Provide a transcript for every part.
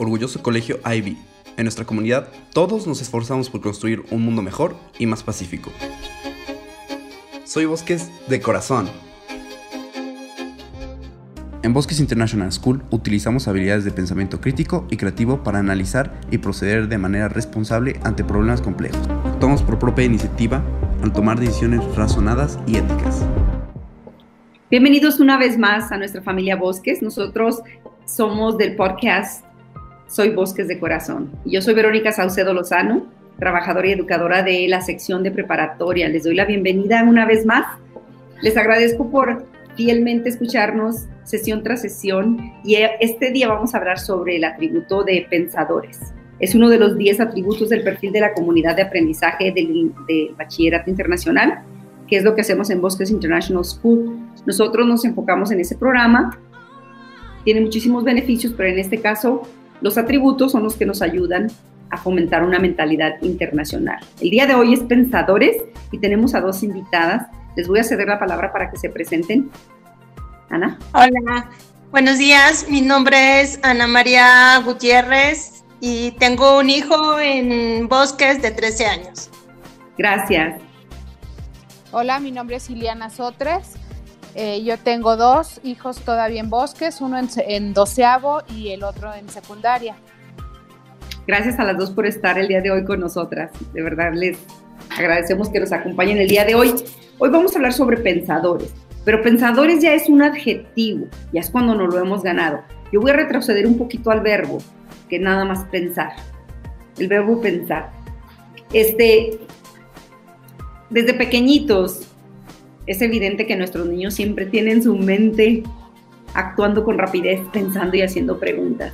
orgulloso colegio Ivy. En nuestra comunidad, todos nos esforzamos por construir un mundo mejor y más pacífico. Soy Bosques de corazón. En Bosques International School utilizamos habilidades de pensamiento crítico y creativo para analizar y proceder de manera responsable ante problemas complejos. Actuamos por propia iniciativa al tomar decisiones razonadas y éticas. Bienvenidos una vez más a nuestra familia Bosques. Nosotros somos del podcast Soy Bosques de Corazón. Yo soy Verónica Saucedo Lozano, trabajadora y educadora de la sección de preparatoria. Les doy la bienvenida una vez más. Les agradezco por fielmente escucharnos sesión tras sesión y este día vamos a hablar sobre el atributo de pensadores. Es uno de los 10 atributos del perfil de la comunidad de aprendizaje del, del bachillerato internacional, que es lo que hacemos en Bosques International School. Nosotros nos enfocamos en ese programa tiene muchísimos beneficios, pero en este caso los atributos son los que nos ayudan a fomentar una mentalidad internacional. El día de hoy es Pensadores y tenemos a dos invitadas. Les voy a ceder la palabra para que se presenten. Ana. Hola, buenos días. Mi nombre es Ana María Gutiérrez y tengo un hijo en Bosques de 13 años. Gracias. Hola, mi nombre es Iliana Sotres. Eh, yo tengo dos hijos todavía en bosques, uno en, doceavo y el otro en secundaria. Gracias a las dos por estar el día de hoy con nosotras. De verdad les agradecemos que nos acompañen el día de hoy. Hoy vamos a hablar sobre pensadores, pero pensadores ya es un adjetivo, ya es cuando nos lo hemos ganado. Yo voy a retroceder un poquito al verbo, que nada más pensar. El verbo pensar. Este, desde pequeñitos es evidente que nuestros niños siempre tienen su mente actuando con rapidez, pensando y haciendo preguntas.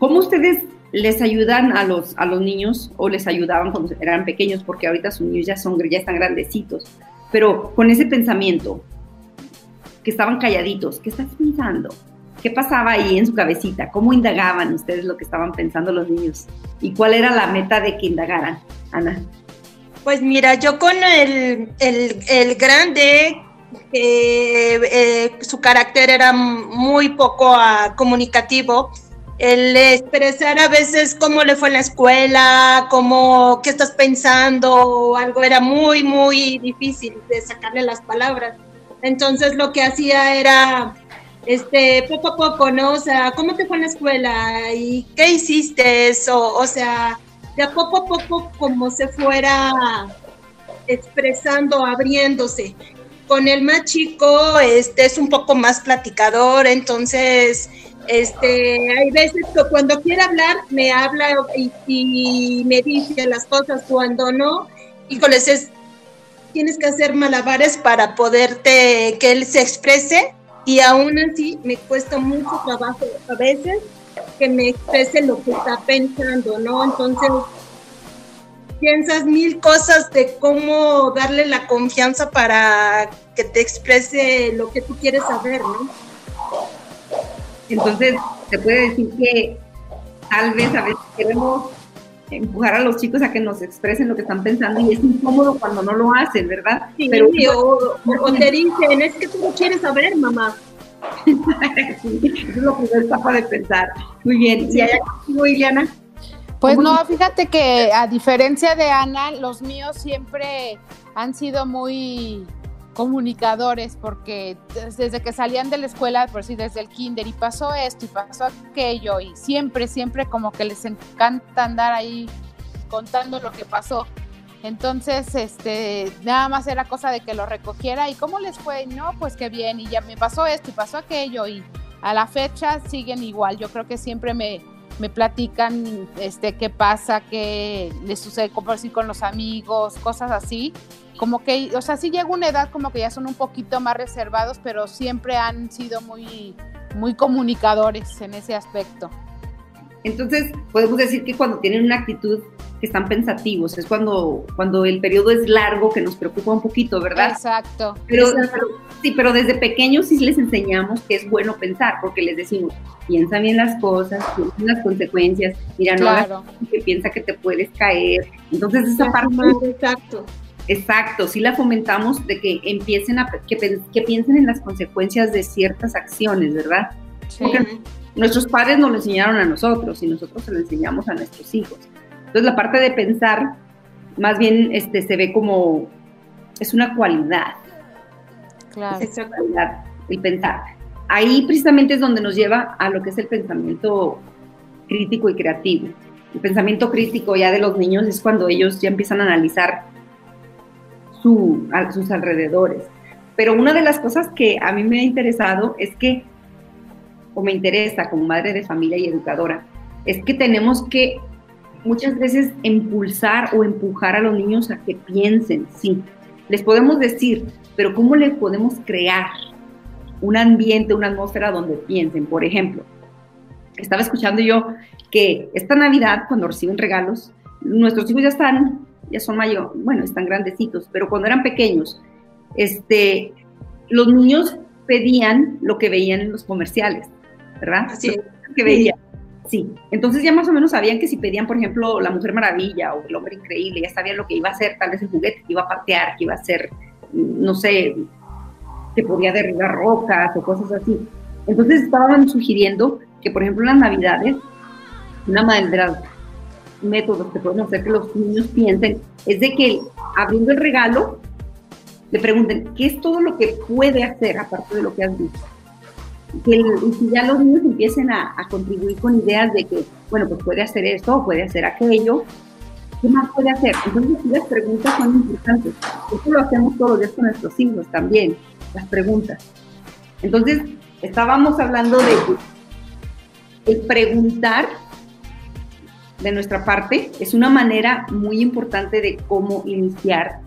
¿Cómo ustedes les ayudan a los, a los niños o les ayudaban cuando eran pequeños? Porque ahorita sus niños ya, son, ya están grandecitos, pero con ese pensamiento, que estaban calladitos, ¿qué estás pensando? ¿Qué pasaba ahí en su cabecita? ¿Cómo indagaban ustedes lo que estaban pensando los niños? ¿Y cuál era la meta de que indagaran, Ana? Pues mira, yo con el, el, grande, eh, su carácter era muy poco uh, comunicativo, el expresar a veces cómo le fue en la escuela, cómo, qué estás pensando, algo era muy, muy difícil de sacarle las palabras. Entonces lo que hacía era, este, poco a poco, ¿no? O sea, ¿cómo te fue en la escuela? ¿Y qué hiciste? eso? o sea, de a poco a poco como se fuera expresando, abriéndose. Con el más chico, este es un poco más platicador, entonces, este, hay veces que cuando quiere hablar, me habla y, me dice las cosas, cuando no, híjoles, es, tienes que hacer malabares para poderte, que él se exprese, y aún así me cuesta mucho trabajo a veces que me exprese lo que está pensando, ¿no? Entonces, piensas mil cosas de cómo darle la confianza para que te exprese lo que tú quieres saber, ¿no? Entonces, se puede decir que tal vez a veces queremos empujar a los chicos a que nos expresen lo que están pensando y es incómodo cuando no lo hacen, ¿verdad? Sí, Pero, o, te dicen, es que tú no quieres saber, mamá. Sí, eso es lo etapa de pensar. Muy bien. ¿Y allá contigo, Iliana? Pues no, fíjate que a diferencia de Ana, los míos siempre han sido muy comunicadores porque desde que salían de la escuela, por si desde el kinder y pasó esto y pasó aquello y siempre, siempre como que les encanta andar ahí contando lo que pasó. Entonces, este, nada más era cosa de que lo recogiera y cómo les fue, no, pues qué bien y ya me pasó esto y pasó aquello y a la fecha siguen igual. Yo creo que siempre me, me platican este qué pasa, qué les sucede como con los amigos, cosas así. Como que, o sea, sí llega una edad como que ya son un poquito más reservados, pero siempre han sido muy, muy comunicadores en ese aspecto. Entonces, podemos decir que cuando tienen una actitud que están pensativos, es cuando, cuando el periodo es largo que nos preocupa un poquito, ¿verdad? Exacto. Pero, sí, pero desde pequeños sí les enseñamos que es bueno pensar, porque les decimos, piensa bien las cosas, piensa en las consecuencias, mira, no que piensa que te puedes caer. Entonces esa parte... Exacto. Exacto, sí la fomentamos de que empiecen a, que, que piensen en las consecuencias de ciertas acciones, ¿verdad? Sí. nuestros padres nos lo enseñaron a nosotros y nosotros se lo enseñamos a nuestros hijos. Entonces la parte de pensar, más bien este, se ve como, es una cualidad. Claro. Es una cualidad, el pensar. Ahí precisamente es donde nos lleva a lo que es el pensamiento crítico y creativo. El pensamiento crítico ya de los niños es cuando ellos ya empiezan a analizar su, a sus alrededores. Pero una de las cosas que a mí me ha interesado es que, o me interesa como madre de familia y educadora, es que tenemos que muchas veces impulsar o empujar a los niños a que piensen, sí. Les podemos decir, pero ¿cómo les podemos crear un ambiente, una atmósfera donde piensen? Por ejemplo, estaba escuchando yo que esta Navidad, cuando reciben regalos, nuestros hijos ya están, ya son mayor, bueno, están grandecitos, pero cuando eran pequeños, este, los niños pedían lo que veían en los comerciales, ¿verdad? Así es. Lo que veían. Sí, entonces ya más o menos sabían que si pedían, por ejemplo, la Mujer Maravilla o el Hombre Increíble, ya sabían lo que iba a hacer, tal vez el juguete que iba a patear, que iba a hacer, no sé, que podía derribar rocas o cosas así. Entonces estaban sugiriendo que, por ejemplo, en las Navidades, una de los métodos que podemos hacer que los niños piensen es de que abriendo el regalo le pregunten qué es todo lo que puede hacer aparte de lo que has visto que el, ya los niños empiecen a, contribuir con ideas de que, bueno, pues puede hacer esto puede hacer aquello, ¿qué más puede hacer? Entonces, las preguntas son importantes. Eso lo hacemos todos los días con nuestros hijos también, las preguntas. Entonces, estábamos hablando de que el preguntar de nuestra parte es una manera muy importante de cómo iniciar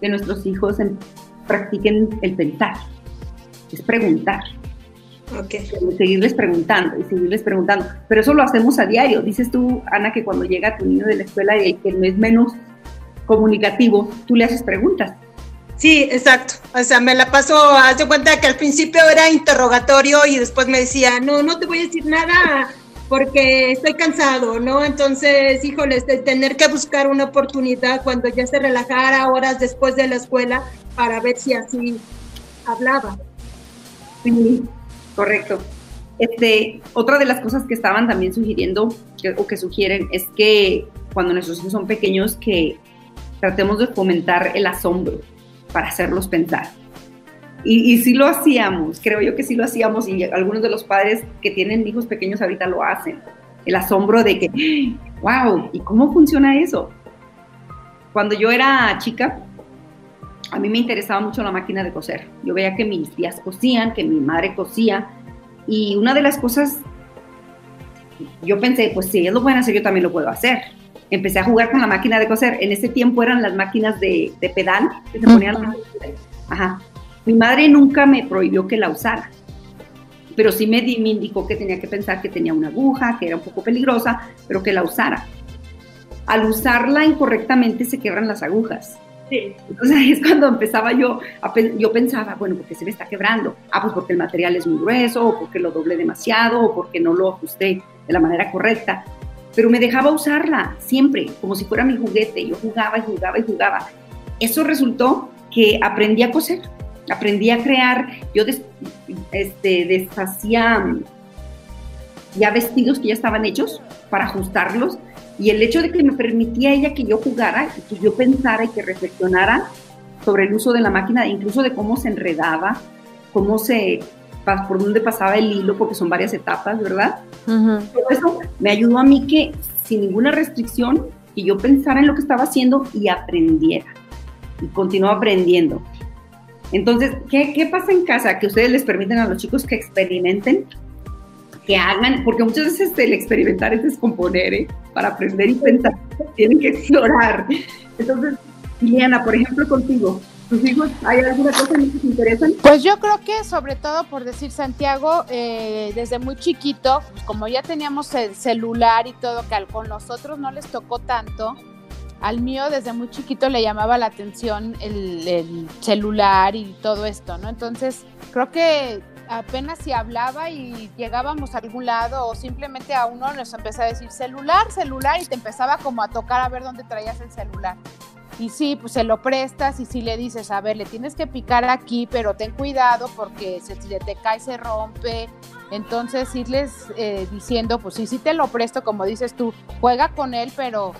que nuestros hijos en, practiquen el pensar. Es preguntar. Okay. Seguirles preguntando y seguirles preguntando. Pero eso lo hacemos a diario. Dices tú, Ana, que cuando llega tu niño de la escuela y que no es menos comunicativo, tú le haces preguntas. Sí, exacto. O sea, me la paso, haz de cuenta que al principio era interrogatorio y después me decía, no, no te voy a decir nada porque estoy cansado, ¿no? Entonces, híjoles, de tener que buscar una oportunidad cuando ya se relajara horas después de la escuela para ver si así hablaba. Sí. Correcto. Este, otra de las cosas que estaban también sugiriendo que, o que sugieren es que cuando nuestros hijos son pequeños que tratemos de fomentar el asombro para hacerlos pensar. Y, y sí lo hacíamos, creo yo que sí lo hacíamos y algunos de los padres que tienen hijos pequeños ahorita lo hacen. El asombro de que, wow, ¿y cómo funciona eso? Cuando yo era chica, a mí me interesaba mucho la máquina de coser. Yo veía que mis tías cosían, que mi madre cosía, y una de las cosas, yo pensé, pues si ellos lo pueden hacer, yo también lo puedo hacer. Empecé a jugar con la máquina de coser. En ese tiempo eran las máquinas de, de pedal que se ponían. Uh -huh. Ajá. Mi madre nunca me prohibió que la usara, pero sí me, me indicó que tenía que pensar que tenía una aguja, que era un poco peligrosa, pero que la usara. Al usarla incorrectamente se quebran las agujas. Sí. Entonces es cuando empezaba yo, a, yo pensaba, bueno, porque se me está quebrando? Ah, pues porque el material es muy grueso, o porque lo doblé demasiado, o porque no lo ajusté de la manera correcta. Pero me dejaba usarla siempre, como si fuera mi juguete. Yo jugaba y jugaba y jugaba. Eso resultó que aprendí a coser, aprendí a crear, yo des, este, deshacía ya vestidos que ya estaban hechos para ajustarlos y el hecho de que me permitía ella que yo jugara, que yo pensara y que reflexionara sobre el uso de la máquina, incluso de cómo se enredaba, cómo se, por dónde pasaba el hilo, porque son varias etapas, ¿verdad? Uh -huh. Todo eso me ayudó a mí que sin ninguna restricción, que yo pensara en lo que estaba haciendo y aprendiera. Y continuó aprendiendo. Entonces, ¿qué, ¿qué pasa en casa? Que ustedes les permiten a los chicos que experimenten que hagan, porque muchas veces el experimentar es descomponer, ¿eh? para aprender y pensar, tienen que explorar. Entonces, Liliana, por ejemplo, contigo, ¿tus hijos hay alguna cosa que te interesan? Pues yo creo que sobre todo por decir Santiago, eh, desde muy chiquito, pues como ya teníamos el celular y todo, que con nosotros no les tocó tanto, al mío desde muy chiquito le llamaba la atención el, el celular y todo esto, ¿no? Entonces, creo que apenas si hablaba y llegábamos a algún lado o simplemente a uno nos empezaba a decir celular, celular y te empezaba como a tocar a ver dónde traías el celular. y sí, pues se lo prestas y sí le dices, a ver, le tienes que picar aquí, pero ten cuidado porque si te cae se rompe. Entonces irles eh, diciendo, pues sí, sí te lo presto, como dices tú, juega con él, pero,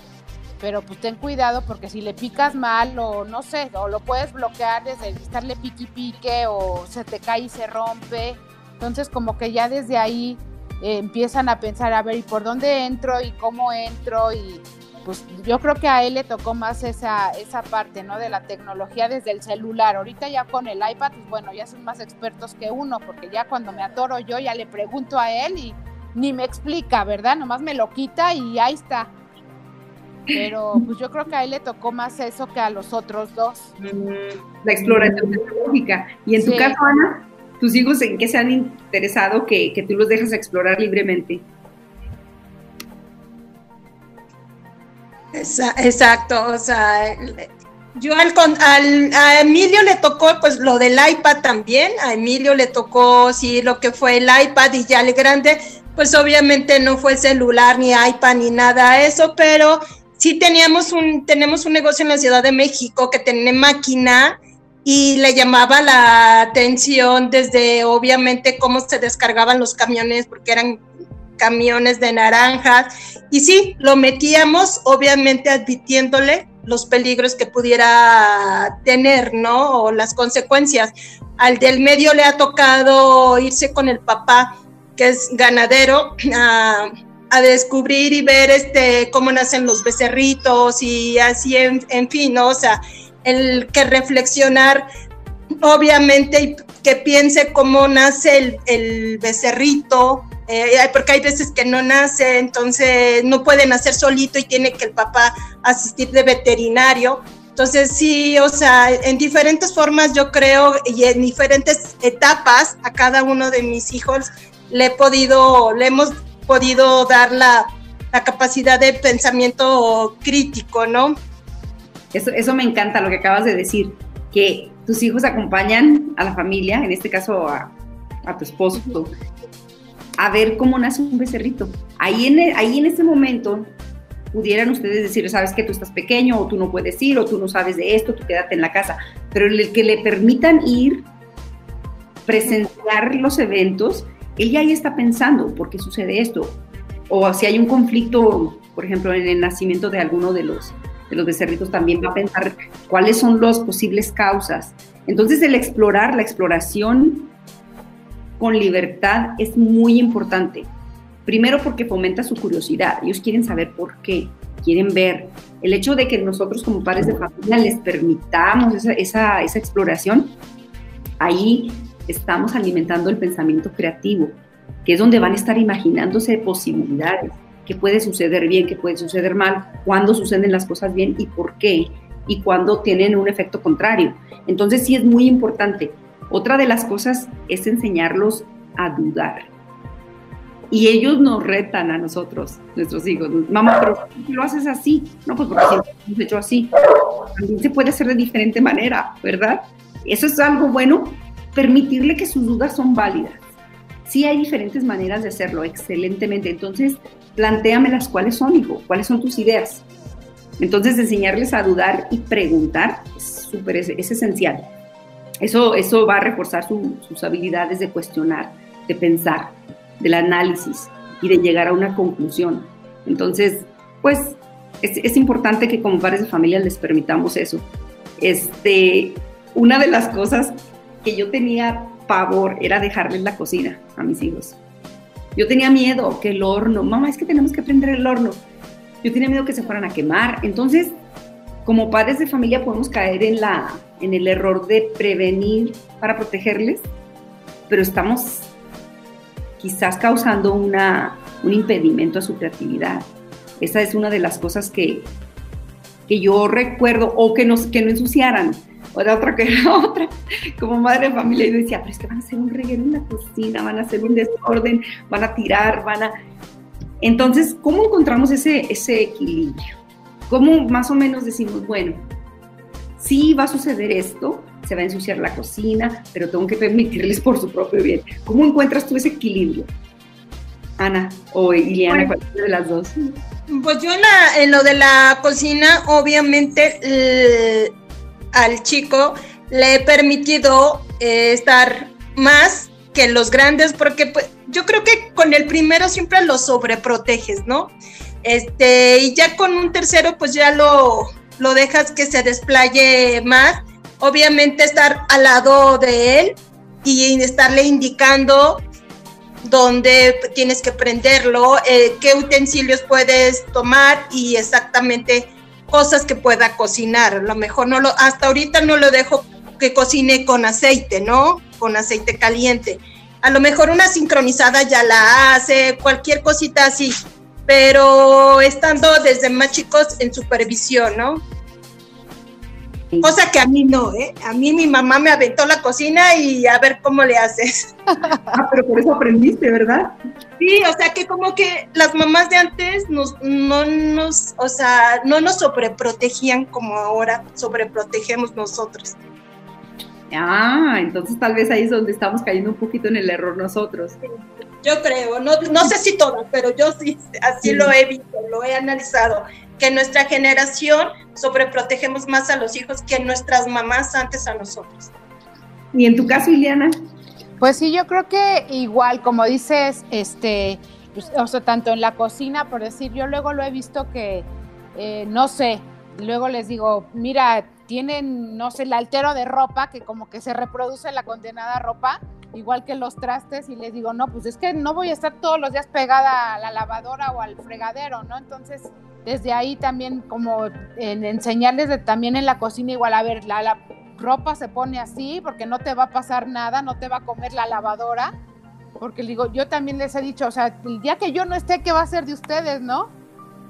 pero pues ten cuidado porque si le picas mal o no sé, o lo puedes bloquear desde estarle pique y pique o se te cae y se rompe. Entonces como que ya desde ahí eh, empiezan a pensar, a ver, ¿y por dónde entro? ¿Y cómo entro? Y pues yo creo que a él le tocó más esa, esa parte, ¿no? De la tecnología desde el celular. Ahorita ya con el iPad, pues bueno, ya son más expertos que uno, porque ya cuando me atoro yo ya le pregunto a él y ni me explica, ¿verdad? Nomás me lo quita y ahí está. Pero pues yo creo que a él le tocó más eso que a los otros dos. La exploración tecnológica. Y en tu caso, Ana, tus hijos en qué se han interesado que, que tú los dejas explorar libremente. Exacto, o sea, yo al, al, a Emilio le tocó pues lo del iPad también, a Emilio le tocó sí lo que fue el iPad y ya el grande, pues obviamente no fue celular ni iPad ni nada eso, pero sí teníamos un, tenemos un negocio en la Ciudad de México que tenía máquina y le llamaba la atención desde obviamente cómo se descargaban los camiones porque eran camiones de naranjas. Y sí, lo metíamos, obviamente advirtiéndole los peligros que pudiera tener, ¿no? O las consecuencias. Al del medio le ha tocado irse con el papá, que es ganadero, a, descubrir y ver este, cómo nacen los becerritos y así, en, en fin. O sea, el que reflexionar, obviamente, que piense cómo nace el, el becerrito, eh, porque hay veces que no nace, entonces no puede nacer solito y tiene que el papá asistir de veterinario. Entonces sí, o sea, en diferentes formas yo creo y en diferentes etapas a cada uno de mis hijos le he podido, le hemos podido dar la, la capacidad de pensamiento crítico, ¿no? Eso, eso me encanta lo que acabas de decir, que tus hijos acompañan a la familia, en este caso a, a tu esposo, a ver cómo nace un becerrito. Ahí en, e, ahí en ese momento pudieran ustedes decir, sabes que tú estás pequeño o tú no puedes ir o tú no sabes de esto, tú quédate en la casa. Pero el que le permitan ir, presenciar los eventos, ella ahí está pensando, ¿por qué sucede esto? O si hay un conflicto, por ejemplo, en el nacimiento de alguno de los, de los becerritos, también va a pensar cuáles son las posibles causas. Entonces el explorar, la exploración con libertad es muy importante. Primero porque fomenta su curiosidad. Ellos quieren saber por qué, quieren ver. El hecho de que nosotros como padres de familia les permitamos esa, esa, esa exploración, ahí estamos alimentando el pensamiento creativo, que es donde van a estar imaginándose posibilidades, qué puede suceder bien, qué puede suceder mal, cuándo suceden las cosas bien y por qué, y cuándo tienen un efecto contrario. Entonces sí es muy importante otra de las cosas es enseñarlos a dudar. Y ellos nos retan a nosotros, nuestros hijos. Mamá, pero ¿por lo haces así? No, pues porque siempre lo hemos hecho así. También se puede hacer de diferente manera, ¿verdad? Eso es algo bueno, permitirle que sus dudas son válidas. Sí hay diferentes maneras de hacerlo, excelentemente. Entonces, planteame las cuáles son, hijo, cuáles son tus ideas. Entonces, enseñarles a dudar y preguntar es esencial. Eso, eso va a reforzar sus habilidades de cuestionar, de pensar, del análisis y de llegar a una conclusión. Entonces, pues es, es importante que como padres de familia les permitamos eso. Este, una de las cosas que yo tenía pavor era dejarles la cocina a mis hijos. Yo tenía miedo que el horno, mamá, es que tenemos que prender el horno. Yo tenía miedo que se fueran a quemar. Entonces, como padres de familia podemos caer en, la, en el error de prevenir para protegerles, pero estamos quizás causando una, un impedimento a su creatividad. Esa es una de las cosas que, que yo recuerdo, o que, nos, que no ensuciaran. O la otra que otra, como madre de familia, yo decía, pero es que van a hacer un reguero en la cocina, van a hacer un desorden, van a tirar, van a... Entonces, ¿cómo encontramos ese, ese equilibrio? ¿Cómo más o menos decimos, bueno, sí va a suceder esto, se va a ensuciar la cocina, pero tengo que permitirles por su propio bien? ¿Cómo encuentras tú ese equilibrio? Ana o Iliana, cualquiera de las dos. Pues yo en, la, en lo de la cocina, obviamente al chico le he permitido eh, estar más que los grandes, porque pues, yo creo que con el primero siempre lo sobreproteges, ¿no? Este, y ya con un tercero, pues ya lo, lo dejas que se desplaye más. Obviamente estar al lado de él y estarle indicando dónde tienes que prenderlo, eh, qué utensilios puedes tomar y exactamente cosas que pueda cocinar. A lo mejor no lo, hasta ahorita no lo dejo que cocine con aceite, ¿no? Con aceite caliente. A lo mejor una sincronizada ya la hace, cualquier cosita así, pero estando desde más chicos en supervisión, ¿no? Cosa que a mí no, ¿eh? A mí mi mamá me aventó la cocina y a ver cómo le haces. ah, pero por eso aprendiste, ¿verdad? Sí, o sea que como que las mamás de antes nos, no nos, o sea, no nos sobreprotegían como ahora sobreprotegemos nosotros. Ah, entonces tal vez ahí es donde estamos cayendo un poquito en el error nosotros. Yo creo, no, no sé si todas, pero yo sí, así lo he visto, lo he analizado que nuestra generación sobreprotegemos más a los hijos que nuestras mamás antes a nosotros. ¿Y en tu caso, Iliana? Pues sí, yo creo que igual, como dices, este, pues, o sea, tanto en la cocina, por decir, yo luego lo he visto que, eh, no sé, luego les digo, mira, tienen, no sé, el altero de ropa, que como que se reproduce la condenada ropa, igual que los trastes, y les digo, no, pues es que no voy a estar todos los días pegada a la lavadora o al fregadero, ¿no? Entonces, desde ahí también como en enseñarles de, también en la cocina igual, a ver, la, ropa se pone así porque no te va a pasar nada, no te va a comer la lavadora, porque digo, yo también les he dicho, o sea, el día que yo no esté, ¿qué va a ser de ustedes, no?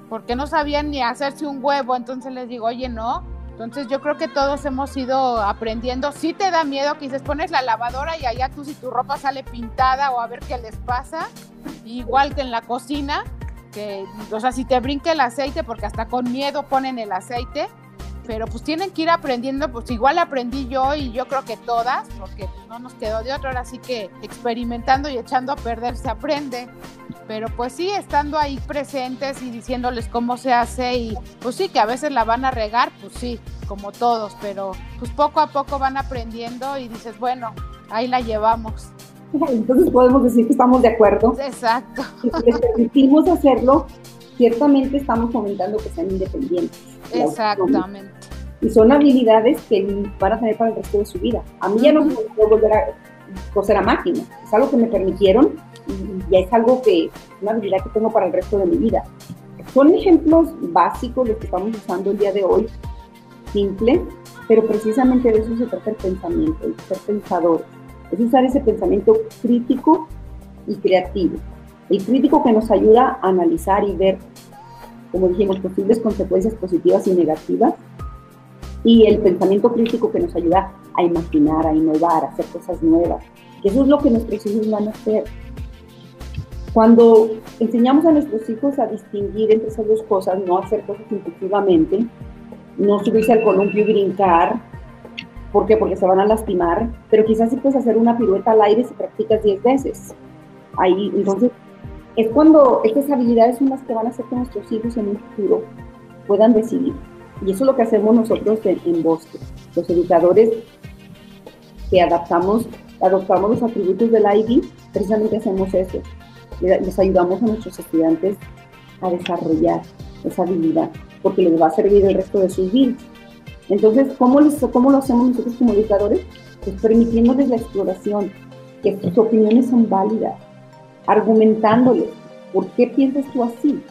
Porque no sabían ni hacerse un huevo, entonces les digo, oye, no. Entonces yo creo que todos hemos ido aprendiendo. Sí te da miedo que dices, pones la lavadora y allá tú si tu ropa sale pintada o a ver qué les pasa. Igual que en la cocina, o sea, si te brinca el aceite, porque hasta con miedo ponen el aceite, pero pues tienen que ir aprendiendo, pues igual aprendí yo y yo creo que todas, porque pues, no nos quedó de otro, ahora sí que experimentando y echando a perder se aprende, pero pues sí, estando ahí presentes y diciéndoles cómo se hace y pues sí, que a veces la van a regar, pues sí, como todos, pero pues poco a poco van aprendiendo y dices, bueno, ahí la llevamos. Entonces podemos decir que estamos de acuerdo. Exacto. Si les permitimos hacerlo, ciertamente estamos fomentando que sean independientes. Exactamente. Y son habilidades que van a tener para el resto de su vida. A mí ya no me puedo volver a coser a máquina. Es algo que me permitieron y ya es algo que, una habilidad que tengo para el resto de mi vida. Son ejemplos básicos los que estamos usando el día de hoy, simple, pero precisamente de eso se trata el pensamiento, de ser pensadores es usar ese pensamiento crítico y creativo. El crítico que nos ayuda a analizar y ver, como dijimos, posibles consecuencias positivas y negativas. Y el pensamiento crítico que nos ayuda a imaginar, a innovar, a hacer cosas nuevas. Eso es lo que nuestros hijos van a hacer. Cuando enseñamos a nuestros hijos a distinguir entre esas dos cosas, no hacer cosas impulsivamente, no subirse al columpio y brincar, ¿Por qué? Porque se van a lastimar, pero quizás si puedes hacer una pirueta al aire si practicas 10 veces. Ahí, entonces, es cuando estas habilidades son las que van a hacer que nuestros hijos en un futuro puedan decidir. Y eso es lo que hacemos nosotros en, Bosque. Los educadores que adaptamos, adoptamos los atributos del ID, precisamente hacemos eso. Les ayudamos a nuestros estudiantes a desarrollar esa habilidad, porque les va a servir el resto de sus vidas. Entonces, ¿cómo, ¿cómo lo hacemos nosotros como educadores? Pues permitiéndoles la exploración, que sus opiniones son válidas, argumentándoles, ¿por qué piensas tú así?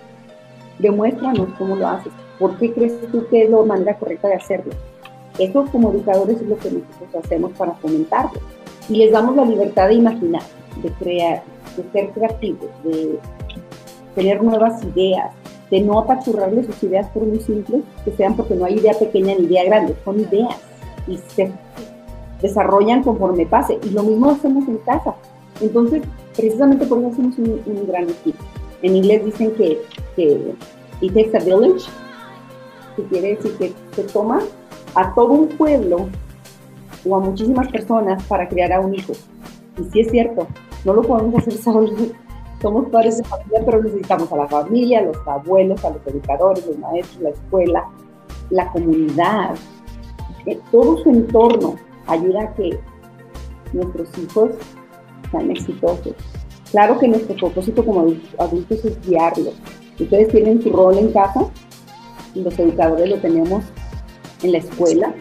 Demuéstranos cómo lo haces, ¿por qué crees tú que es la manera correcta de hacerlo? Eso como educadores es lo que nosotros hacemos para fomentarlo. Y les damos la libertad de imaginar, de crear, de ser creativos, de tener nuevas ideas, de no apachurrarle sus ideas por muy simples que sean, porque no hay idea pequeña ni idea grande, son ideas y se desarrollan conforme pase. Y lo mismo hacemos en casa. Entonces, precisamente por eso hacemos un, gran equipo. En inglés dicen que, que it takes a village, que quiere decir que se toma a todo un pueblo o a muchísimas personas para crear a un hijo. Y sí es cierto, no lo podemos hacer solos somos padres de familia, pero necesitamos a la familia, a los abuelos, a los educadores, los maestros, la escuela, la comunidad, eh, todo su entorno ayuda a que nuestros hijos sean exitosos. Claro que nuestro propósito como adultos es guiarlos. Ustedes tienen su rol en casa, los educadores lo tenemos en la escuela,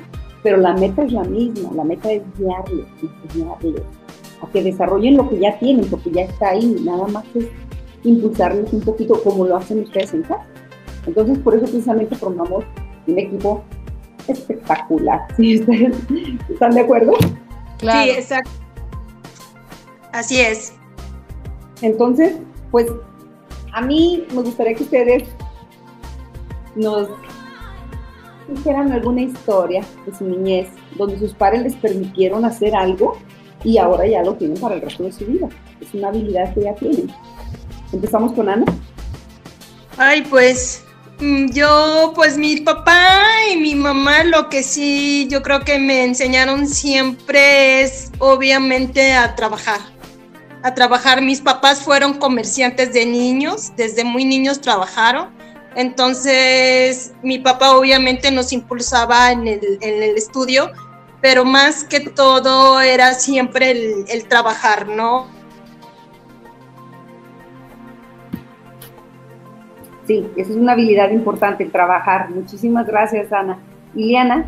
pero la meta es la misma, la meta es guiarlos, enseñarles a que desarrollen lo que ya tienen, porque ya está ahí, nada más es impulsarles un poquito como lo hacen ustedes en casa. Entonces, por eso precisamente formamos un equipo espectacular. ¿Sí? ¿Ustedes están de acuerdo? Claro. Sí, exacto. Así es. Entonces, pues a mí me gustaría que ustedes nos dijeran alguna historia de su niñez donde sus padres les permitieron hacer algo y ahora ya lo tienen para el resto de su vida. Es una habilidad que ya tienen. Empezamos con Ana. Ay, pues mm, yo, pues mi papá y mi mamá lo que sí yo creo que me enseñaron siempre es obviamente a trabajar. A trabajar. Mis papás fueron comerciantes de niños, desde muy niños trabajaron entonces, mi papá obviamente nos impulsaba en el, estudio, pero más que todo era siempre el, trabajar, ¿no? Sí, esa es una habilidad importante, el trabajar. Muchísimas gracias, Ana. Liliana.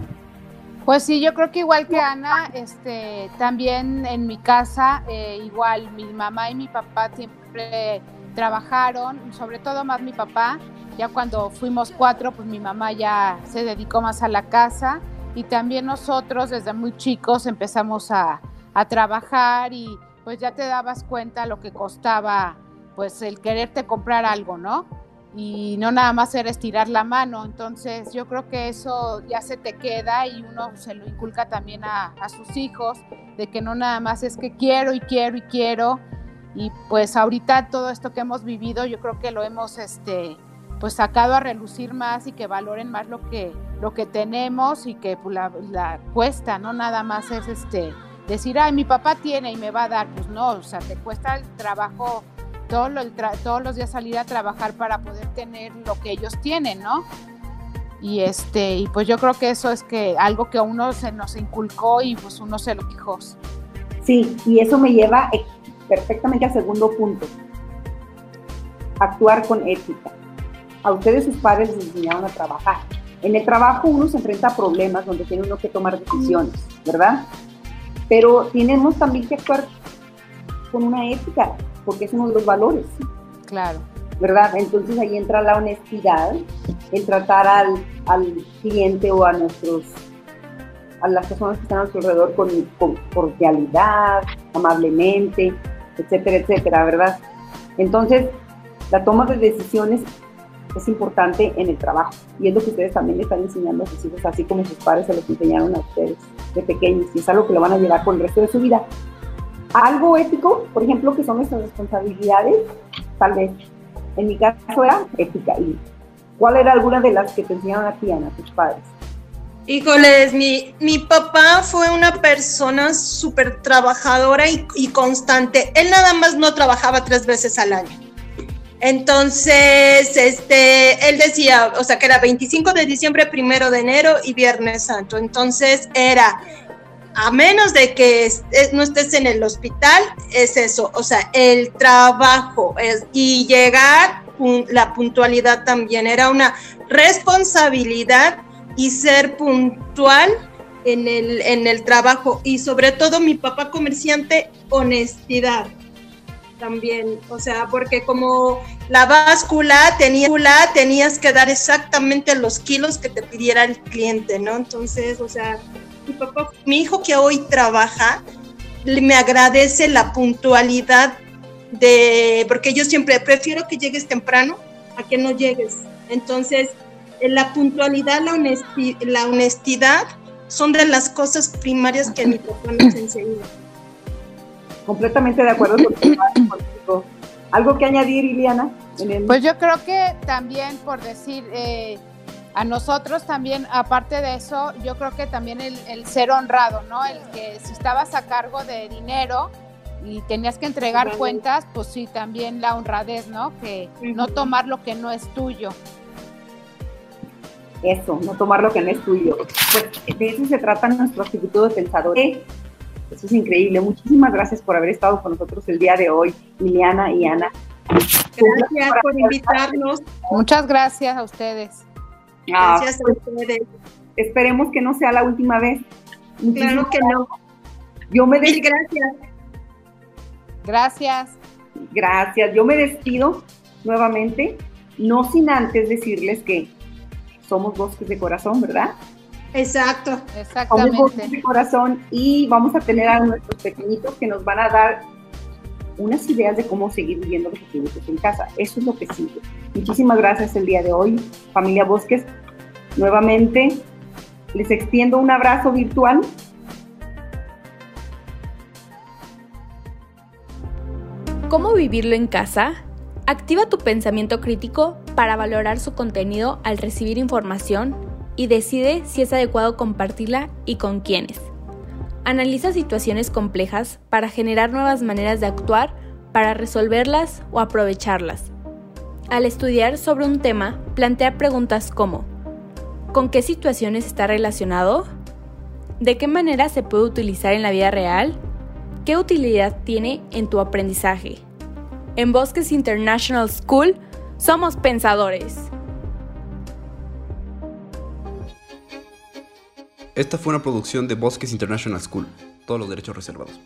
Pues sí, yo creo que igual que Ana, este, también en mi casa, eh, igual mi mamá y mi papá siempre trabajaron, sobre todo más mi papá, ya cuando fuimos cuatro, pues mi mamá ya se dedicó más a la casa y también nosotros desde muy chicos empezamos a, trabajar y pues ya te dabas cuenta lo que costaba pues el quererte comprar algo, ¿no? Y no nada más era estirar la mano, entonces yo creo que eso ya se te queda y uno se lo inculca también a, sus hijos, de que no nada más es que quiero y quiero y quiero, y pues ahorita todo esto que hemos vivido yo creo que lo hemos este pues sacado a relucir más y que valoren más lo que, lo que tenemos y que pues, la, cuesta, no nada más es este decir, ay, mi papá tiene y me va a dar, pues no, o sea, te cuesta el trabajo, todo todos los días salir a trabajar para poder tener lo que ellos tienen, ¿no? Y este, y pues yo creo que eso es que algo que a uno se nos inculcó y pues uno se lo quijó. Sí, y eso me lleva perfectamente al segundo punto. Actuar con ética a ustedes sus padres les enseñaron a trabajar. En el trabajo uno se enfrenta a problemas donde tiene uno que tomar decisiones, ¿verdad? Pero tenemos también que actuar con una ética, porque es uno de los valores. Claro. ¿Verdad? Entonces ahí entra la honestidad, el tratar al, al cliente o a nuestros a las personas que están a nuestro alrededor con, con cordialidad, amablemente, etcétera, etcétera, ¿verdad? Entonces, la toma de decisiones es importante en el trabajo. Y es lo que ustedes también le están enseñando a sus hijos, así como sus padres se los enseñaron a ustedes de pequeños. Y es algo que lo van a llevar por el resto de su vida. Algo ético, por ejemplo, que son nuestras responsabilidades, tal vez. En mi caso era ética. ¿Y cuál era alguna de las que te enseñaron a ti, Ana, tus padres? Híjoles, mi, mi papá fue una persona súper trabajadora y, y constante. Él nada más no trabajaba tres veces al año entonces, este, él decía, o sea, que era 25 de diciembre, primero de enero y Viernes Santo. Entonces era, a menos de que no estés en el hospital, es eso, o sea, el trabajo y llegar, la puntualidad también era una responsabilidad y ser puntual en el, en el trabajo y sobre todo mi papá comerciante, honestidad también, o sea, porque como la báscula tenía, tenías que dar exactamente los kilos que te pidiera el cliente, ¿no? Entonces, o sea, mi papá, mi hijo que hoy trabaja, me agradece la puntualidad de, porque yo siempre prefiero que llegues temprano a que no llegues. Entonces, la puntualidad, la, la honestidad son de las cosas primarias que mi papá nos enseñó completamente de acuerdo contigo. ¿Algo que añadir, Iliana? Pues yo creo que también, por decir, eh, a nosotros también, aparte de eso, yo creo que también el, ser honrado, ¿no? El que si estabas a cargo de dinero, y tenías que entregar cuentas, pues sí, también la honradez, ¿no? Que no tomar lo que no es tuyo. Eso, no tomar lo que no es tuyo. Pues de eso se trata nuestro actitud de pensador. Eso es increíble. Muchísimas gracias por haber estado con nosotros el día de hoy, Liliana y Ana. Gracias por invitarnos. Muchas gracias a ustedes. Ah, gracias a pues, ustedes. Esperemos que no sea la última vez. claro que no. Yo me Mil gracias. Gracias. Gracias. Yo me despido nuevamente, no sin antes decirles que somos bosques de corazón, ¿verdad? Exacto. Exactamente. Somos bosques de corazón y vamos a tener a nuestros pequeñitos que nos van a dar unas ideas de cómo seguir viviendo los atributos en casa. Eso es lo que sigue. Muchísimas gracias el día de hoy, familia Bosques. Nuevamente, les extiendo un abrazo virtual. ¿Cómo vivirlo en casa? Activa tu pensamiento crítico para valorar su contenido al recibir información y decide si es adecuado compartirla y con quiénes. Analiza situaciones complejas para generar nuevas maneras de actuar para resolverlas o aprovecharlas. Al estudiar sobre un tema, plantea preguntas como ¿Con qué situaciones está relacionado? ¿De qué manera se puede utilizar en la vida real? ¿Qué utilidad tiene en tu aprendizaje? En Bosques International School somos pensadores. Esta fue una producción de Bosques International School, todos los derechos reservados.